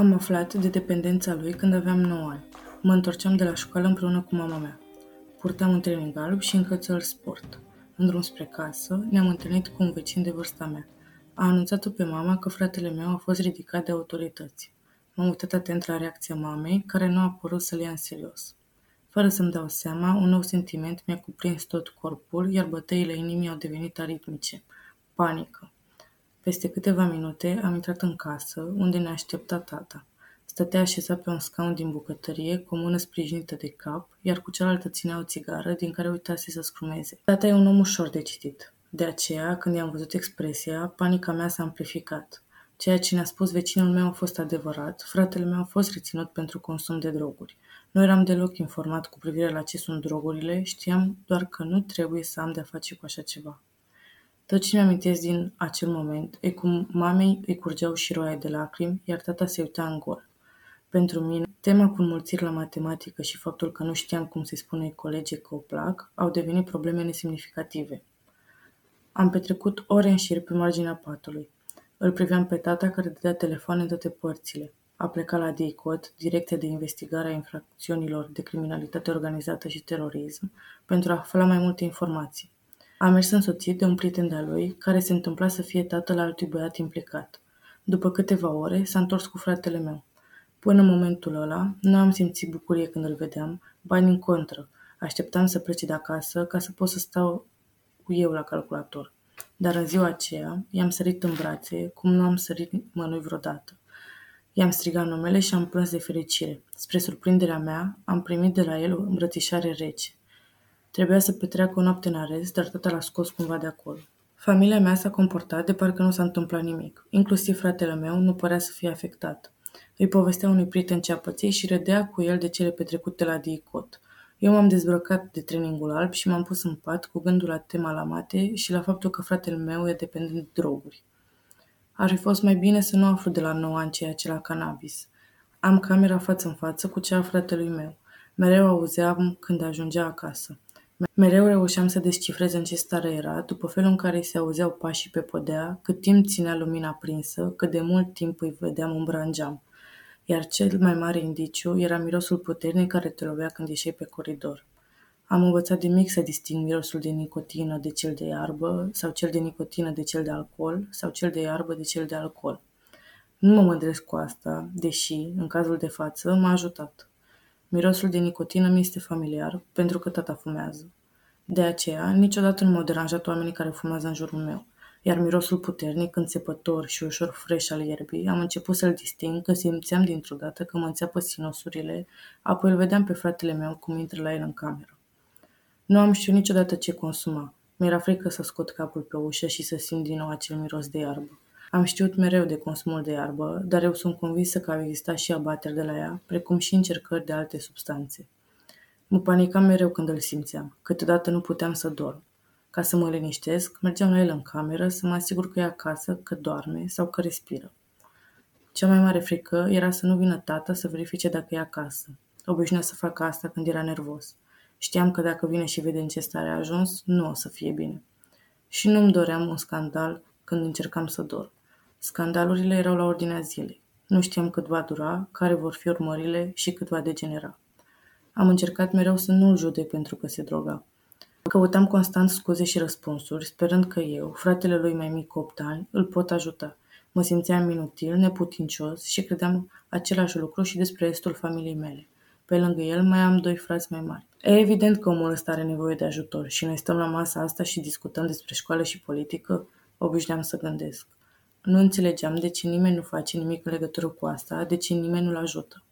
Am aflat de dependența lui când aveam 9 ani. Mă întorceam de la școală împreună cu mama mea. Purtam un training alb și încățăl sport. În drum spre casă, ne-am întâlnit cu un vecin de vârsta mea. A anunțat-o pe mama că fratele meu a fost ridicat de autorități. M-am uitat atent la reacția mamei, care nu a părut să le ia în serios. Fără să-mi dau seama, un nou sentiment mi-a cuprins tot corpul, iar bătăile inimii au devenit aritmice. Panică. Peste câteva minute am intrat în casă, unde ne aștepta tata. Stătea așezat pe un scaun din bucătărie, cu o mână sprijinită de cap, iar cu cealaltă ținea o țigară, din care uitase să scrumeze. Tata e un om ușor de citit. De aceea, când i-am văzut expresia, panica mea s-a amplificat. Ceea ce ne-a spus vecinul meu a fost adevărat, fratele meu a fost reținut pentru consum de droguri. Nu eram deloc informat cu privire la ce sunt drogurile, știam doar că nu trebuie să am de-a face cu așa ceva. Tot ce mi-amintesc din acel moment e cum mamei îi curgeau șiroaie de lacrimi, iar tata se uita în gol. Pentru mine, tema cu înmulțiri la matematică și faptul că nu știam cum se spune colege că o plac au devenit probleme nesemnificative. Am petrecut ore în șir pe marginea patului. Îl priveam pe tata care dădea telefoane în toate părțile. A plecat la DICOT, Direcția de Investigare a Infracțiunilor de Criminalitate Organizată și Terorism, pentru a afla mai multe informații. A mers însoțit de un prieten de-a lui, care se întâmpla să fie tatăl altui băiat implicat. După câteva ore, s-a întors cu fratele meu. Până în momentul ăla, nu am simțit bucurie când îl vedeam, ba din contră. Așteptam să plece de acasă ca să pot să stau cu eu la calculator. Dar în ziua aceea, i-am sărit în brațe, cum nu am sărit mănui vreodată. I-am strigat numele și am plâns de fericire. Spre surprinderea mea, am primit de la el o îmbrățișare rece. Trebuia să petreacă o noapte în arest, dar tata l-a scos cumva de acolo. Familia mea s-a comportat de parcă nu s-a întâmplat nimic. Inclusiv fratele meu nu părea să fie afectat. Îi povestea unui prieten ce a pățit și râdea cu el de cele petrecute la DICOT. Eu m-am dezbrăcat de trainingul alb și m-am pus în pat cu gândul la tema la mate și la faptul că fratele meu e dependent de droguri. Ar fi fost mai bine să nu aflu de la 9 ani ceea ce la cannabis. Am camera față în față cu cea a fratelui meu. Mereu auzeam când ajungea acasă. Mereu reușeam să descifrez în ce stare era, după felul în care îi se auzeau pașii pe podea, cât timp ținea lumina prinsă, cât de mult timp îi vedeam umbra în geam. Iar cel mai mare indiciu era mirosul puternic care te lovea când ieșeai pe coridor. Am învățat de mic să disting mirosul de nicotină de cel de iarbă, sau cel de nicotină de cel de alcool, sau cel de iarbă de cel de alcool. Nu mă mândresc cu asta, deși, în cazul de față, m-a ajutat. Mirosul de nicotină mi este familiar, pentru că tata fumează. De aceea, niciodată nu m-au deranjat oamenii care fumează în jurul meu, iar mirosul puternic, înțepător și ușor fresh al ierbii, am început să-l disting că simțeam dintr-o dată că mă înțeapă sinosurile, apoi îl vedeam pe fratele meu cum intră la el în cameră. Nu am știut niciodată ce consuma. Mi-era frică să scot capul pe ușă și să simt din nou acel miros de iarbă. Am știut mereu de consumul de iarbă, dar eu sunt convinsă că au existat și abateri de la ea, precum și încercări de alte substanțe. Mă panicam mereu când îl simțeam. Câteodată nu puteam să dorm. Ca să mă liniștesc, mergeam la el în cameră să mă asigur că e acasă, că doarme sau că respiră. Cea mai mare frică era să nu vină tata să verifice dacă e acasă. Obișnuia să facă asta când era nervos. Știam că dacă vine și vede în ce stare a ajuns, nu o să fie bine. Și nu-mi doream un scandal când încercam să dorm. Scandalurile erau la ordinea zilei. Nu știam cât va dura, care vor fi urmările și cât va degenera. Am încercat mereu să nu-l judec pentru că se droga. Căutam constant scuze și răspunsuri, sperând că eu, fratele lui mai mic 8 ani, îl pot ajuta. Mă simțeam inutil, neputincios și credeam același lucru și despre restul familiei mele. Pe lângă el mai am doi frați mai mari. E evident că omul ăsta are nevoie de ajutor și noi stăm la masa asta și discutăm despre școală și politică, obișnuiam să gândesc. Nu înțelegeam de ce nimeni nu face nimic în legătură cu asta, de ce nimeni nu-l ajută.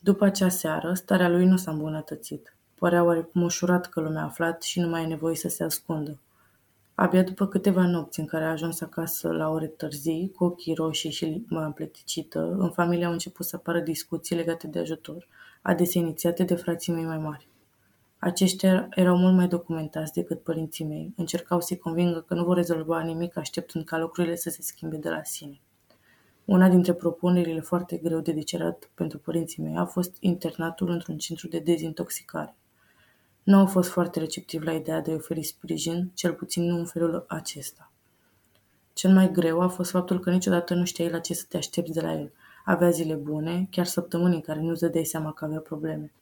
După acea seară, starea lui nu s-a îmbunătățit. Părea oarecum ușurat că lumea a aflat și nu mai e nevoie să se ascundă. Abia după câteva nopți în care a ajuns acasă la ore târzii, cu ochii roșii și mă împleticită, în familie au început să apară discuții legate de ajutor, adesea inițiate de frații mei mai mari. Aceștia erau mult mai documentați decât părinții mei, încercau să-i convingă că nu vor rezolva nimic așteptând ca lucrurile să se schimbe de la sine. Una dintre propunerile foarte greu de dicerat pentru părinții mei a fost internatul într-un centru de dezintoxicare. Nu au fost foarte receptivi la ideea de a oferi sprijin, cel puțin nu în felul acesta. Cel mai greu a fost faptul că niciodată nu știai la ce să te aștepți de la el. Avea zile bune, chiar săptămâni în care nu-ți dădeai seama că avea probleme.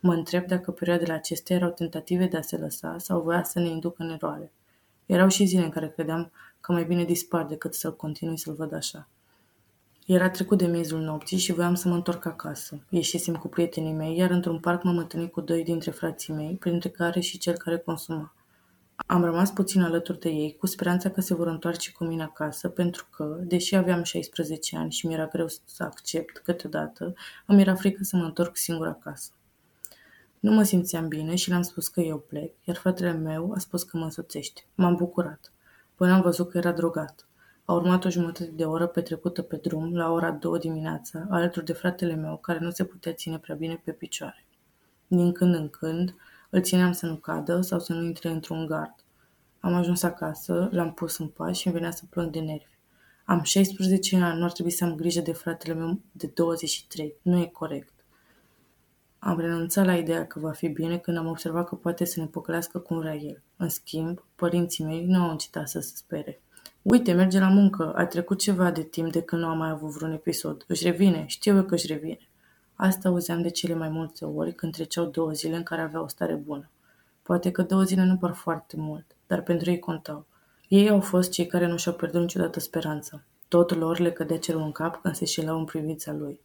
Mă întreb dacă perioadele acestea erau tentative de a se lăsa sau voia să ne inducă în eroare. Erau și zile în care credeam că mai bine dispar decât să continui să-l văd așa. Era trecut de miezul nopții și voiam să mă întorc acasă. Ieșisem cu prietenii mei, iar într-un parc m-am întâlnit cu doi dintre frații mei, printre care și cel care consuma. Am rămas puțin alături de ei, cu speranța că se vor întoarce cu mine acasă, pentru că, deși aveam 16 ani și mi-era greu să accept câteodată, îmi era frică să mă întorc singur acasă. Nu mă simțeam bine și le-am spus că eu plec, iar fratele meu a spus că mă însoțește. M-am bucurat. Până am văzut că era drogat. A urmat o jumătate de oră petrecută pe drum, la ora două dimineața, alături de fratele meu, care nu se putea ține prea bine pe picioare. Din când în când, îl țineam să nu cadă sau să nu intre într-un gard. Am ajuns acasă, l-am pus în pas și îmi venea să plâng de nervi. Am 16 ani, nu ar trebui să am grijă de fratele meu de 23. Nu e corect. Am renunțat la ideea că va fi bine când am observat că poate să ne păcălească cum vrea el. În schimb, părinții mei nu au încetat să se spere. Uite, merge la muncă, a trecut ceva de timp de când nu am mai avut vreun episod. Își revine, știu eu că își revine. Asta auzeam de cele mai multe ori când treceau două zile în care avea o stare bună. Poate că două zile nu par foarte mult, dar pentru ei contau. Ei au fost cei care nu și-au pierdut niciodată speranța. Totul lor le cădea cerul în cap când se șelau în privința lui.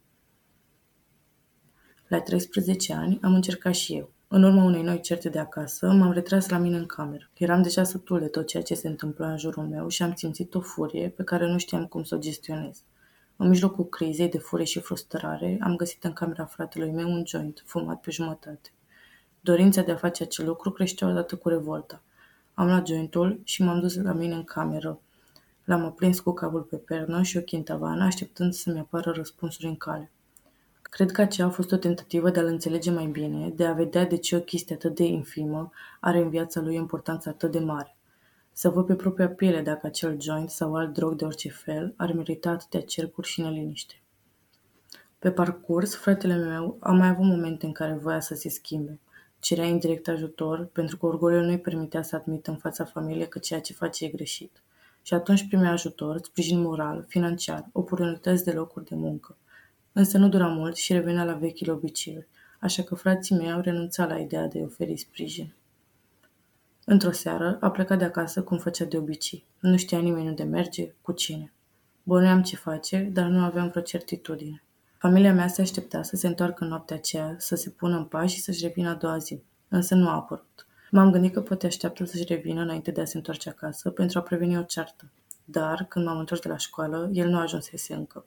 La 13 ani am încercat și eu. În urma unei noi certe de acasă, m-am retras la mine în cameră. Eram deja sătul de tot ceea ce se întâmpla în jurul meu și am simțit o furie pe care nu știam cum să o gestionez. În mijlocul crizei de furie și frustrare, am găsit în camera fratelui meu un joint, fumat pe jumătate. Dorința de a face acel lucru creștea odată cu revolta. Am luat jointul și m-am dus la mine în cameră. L-am aprins cu cabul pe pernă și o chintavană, așteptând să-mi apară răspunsuri în cale. Cred că aceea a fost o tentativă de a-l înțelege mai bine, de a vedea de ce o chestie atât de infimă are în viața lui o importanță atât de mare. Să văd pe propria piele dacă acel joint sau alt drog de orice fel ar merita atâtea cercuri și neliniște. Pe parcurs, fratele meu a mai avut momente în care voia să se schimbe. Cerea indirect ajutor, pentru că orgoliul nu-i permitea să admită în fața familiei că ceea ce face e greșit. Și atunci primea ajutor, sprijin moral, financiar, oportunități de locuri de muncă. Însă nu dura mult și revenea la vechile obiceiuri, așa că frații mei au renunțat la ideea de a-i oferi sprijin. Într-o seară a plecat de acasă cum făcea de obicei. Nu știa nimeni unde merge, cu cine. Bănuiam ce face, dar nu aveam vreo certitudine. Familia mea se aștepta să se întoarcă în noaptea aceea, să se pună în pas și să-și revină a doua zi. Însă nu a apărut. M-am gândit că poate așteaptă să-și revină înainte de a se întoarce acasă pentru a preveni o ceartă. Dar, când m-am întors de la școală, el nu ajunsese încă.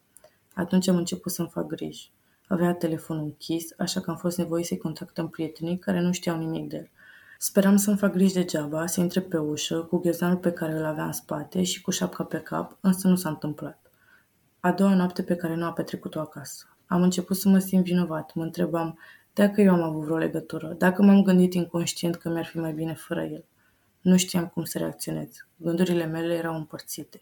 Atunci am început să-mi fac griji. Avea telefonul închis, așa că am fost nevoit să-i contactăm prietenii care nu știau nimic de el. Speram să-mi fac griji degeaba, să intre pe ușă, cu ghiozdanul pe care îl avea în spate și cu șapca pe cap, însă nu s-a întâmplat. A doua noapte pe care nu a petrecut-o acasă. Am început să mă simt vinovat, mă întrebam dacă eu am avut vreo legătură, dacă m-am gândit inconștient că mi-ar fi mai bine fără el. Nu știam cum să reacționez. Gândurile mele erau împărțite.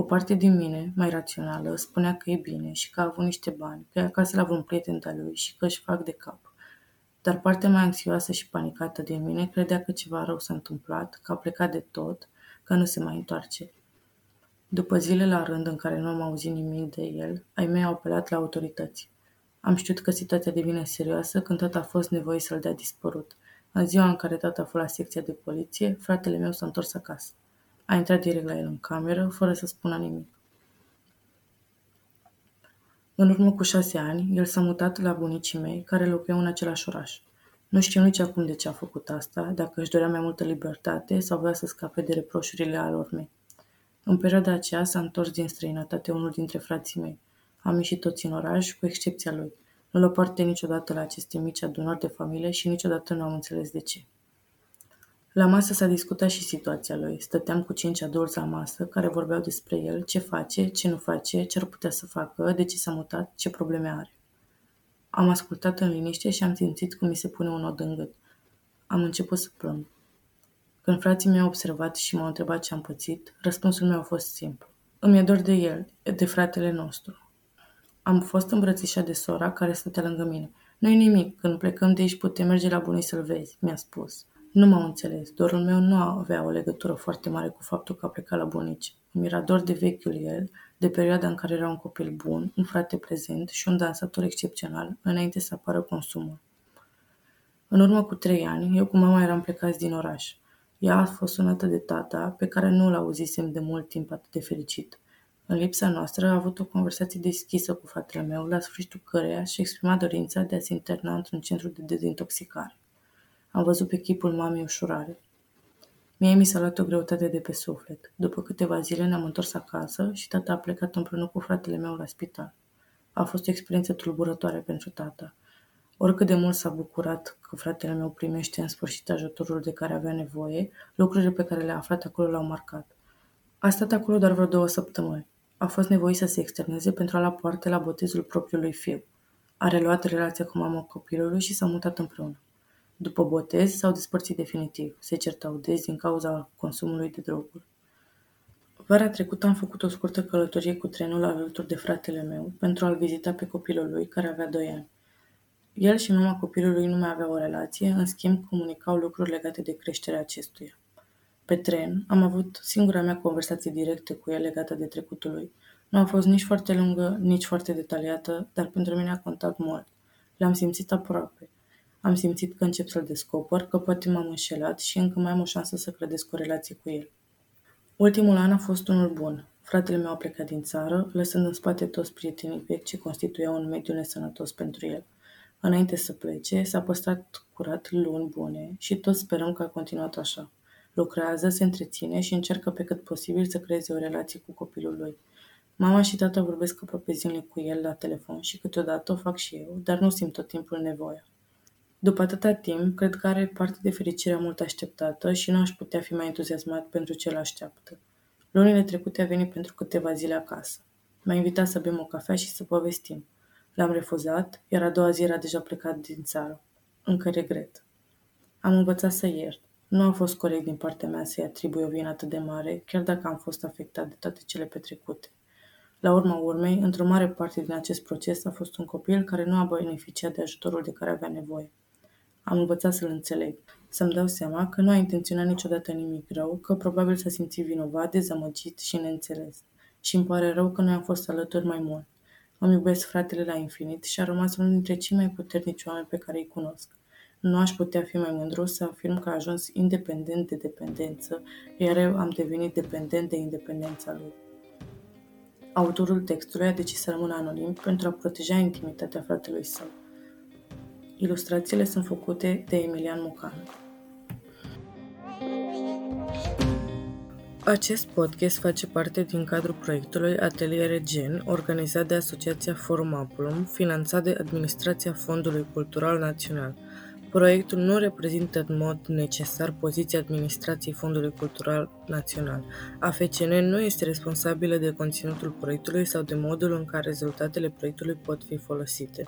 O parte din mine, mai rațională, spunea că e bine și că a avut niște bani, că e acasă la vreun prieten de lui și că își fac de cap. Dar partea mai anxioasă și panicată din mine credea că ceva rău s-a întâmplat, că a plecat de tot, că nu se mai întoarce. După zile la rând în care nu am auzit nimic de el, ai mei au apelat la autorități. Am știut că situația devine serioasă când tata a fost nevoie să-l dea dispărut. În ziua în care tata a fost la secția de poliție, fratele meu s-a întors acasă. A intrat direct la el în cameră, fără să spună nimic. În urmă cu șase ani, el s-a mutat la bunicii mei, care locuiau în același oraș. Nu știu nici acum de ce a făcut asta, dacă își dorea mai multă libertate sau voia să scape de reproșurile alor mei. În perioada aceea s-a întors din străinătate unul dintre frații mei. Am ieșit toți în oraș, cu excepția lui. Nu l-o parte niciodată la aceste mici adunări de familie și niciodată nu am înțeles de ce. La masă s-a discutat și situația lui. Stăteam cu cinci adulți la masă care vorbeau despre el, ce face, ce nu face, ce ar putea să facă, de ce s-a mutat, ce probleme are. Am ascultat în liniște și am simțit cum mi se pune un nod în gât. Am început să plâng. Când frații mei au observat și m-au întrebat ce am pățit, răspunsul meu a fost simplu. Îmi e dor de el, de fratele nostru. Am fost îmbrățișat de sora care stătea lângă mine. Nu-i nimic, când plecăm de aici putem merge la bunii să-l vezi, mi-a spus. Nu m-au înțeles. Dorul meu nu avea o legătură foarte mare cu faptul că a plecat la bunici. Îmi era dor de vechiul el, de perioada în care era un copil bun, un frate prezent și un dansator excepțional, înainte să apară consumul. În urmă cu trei ani, eu cu mama eram plecați din oraș. Ea a fost sunată de tata, pe care nu l auzisem de mult timp atât de fericit. În lipsa noastră a avut o conversație deschisă cu fratele meu, la sfârșitul căreia și exprima dorința de a se interna într-un centru de dezintoxicare. Am văzut pe chipul mamei ușurare. Mie mi s-a luat o greutate de pe suflet. După câteva zile ne-am întors acasă și tata a plecat împreună cu fratele meu la spital. A fost o experiență tulburătoare pentru tata. Oricât de mult s-a bucurat că fratele meu primește în sfârșit ajutorul de care avea nevoie, lucrurile pe care le-a aflat acolo l-au marcat. A stat acolo doar vreo două săptămâni. A fost nevoit să se externeze pentru a lua parte la botezul propriului fiu. A reluat relația cu mama copilului și s-a mutat împreună. După botez, s-au despărțit definitiv. Se certau des din cauza consumului de droguri. Vara trecută am făcut o scurtă călătorie cu trenul alături de fratele meu pentru a-l vizita pe copilul lui, care avea doi ani. El și mama copilului nu mai aveau o relație, în schimb comunicau lucruri legate de creșterea acestuia. Pe tren am avut singura mea conversație directă cu el legată de trecutul lui. Nu a fost nici foarte lungă, nici foarte detaliată, dar pentru mine a contat mult. L-am simțit aproape. Am simțit că încep să-l descoper, că poate m-am înșelat și încă mai am o șansă să clădesc o relație cu el. Ultimul an a fost unul bun. Fratele meu a plecat din țară, lăsând în spate toți prietenii vechi ce constituiau un mediu nesănătos pentru el. Înainte să plece, s-a păstrat curat luni bune și toți sperăm că a continuat așa. Lucrează, se întreține și încearcă pe cât posibil să creeze o relație cu copilul lui. Mama și tata vorbesc aproape zilnic cu el la telefon și câteodată o fac și eu, dar nu simt tot timpul nevoia. După atâta timp, cred că are parte de fericire mult așteptată și nu aș putea fi mai entuziasmat pentru ce îl așteaptă. Lunile trecute a venit pentru câteva zile acasă. M-a invitat să bem o cafea și să povestim. L-am refuzat, iar a doua zi era deja plecat din țară. Încă regret. Am învățat să iert. Nu a fost corect din partea mea să-i atribui o vină atât de mare, chiar dacă am fost afectat de toate cele petrecute. La urma urmei, într-o mare parte din acest proces a fost un copil care nu a beneficiat de ajutorul de care avea nevoie. Am învățat să-l înțeleg, să-mi dau seama că nu a intenționat niciodată nimic rău, că probabil s-a simțit vinovat, dezamăgit și neînțeles. Și îmi pare rău că noi am fost alături mai mult. Îmi iubesc fratele la infinit și a rămas unul dintre cei mai puternici oameni pe care îi cunosc. Nu aș putea fi mai mândru să afirm că a ajuns independent de dependență, iar eu am devenit dependent de independența lui. Autorul textului a decis să rămână anonim pentru a proteja intimitatea fratelui său. Ilustrațiile sunt făcute de Emilian Mucan. Acest podcast face parte din cadrul proiectului Ateliere Gen, organizat de Asociația Forum Apulum, finanțat de Administrația Fondului Cultural Național. Proiectul nu reprezintă în mod necesar poziția Administrației Fondului Cultural Național. AFCN nu este responsabilă de conținutul proiectului sau de modul în care rezultatele proiectului pot fi folosite.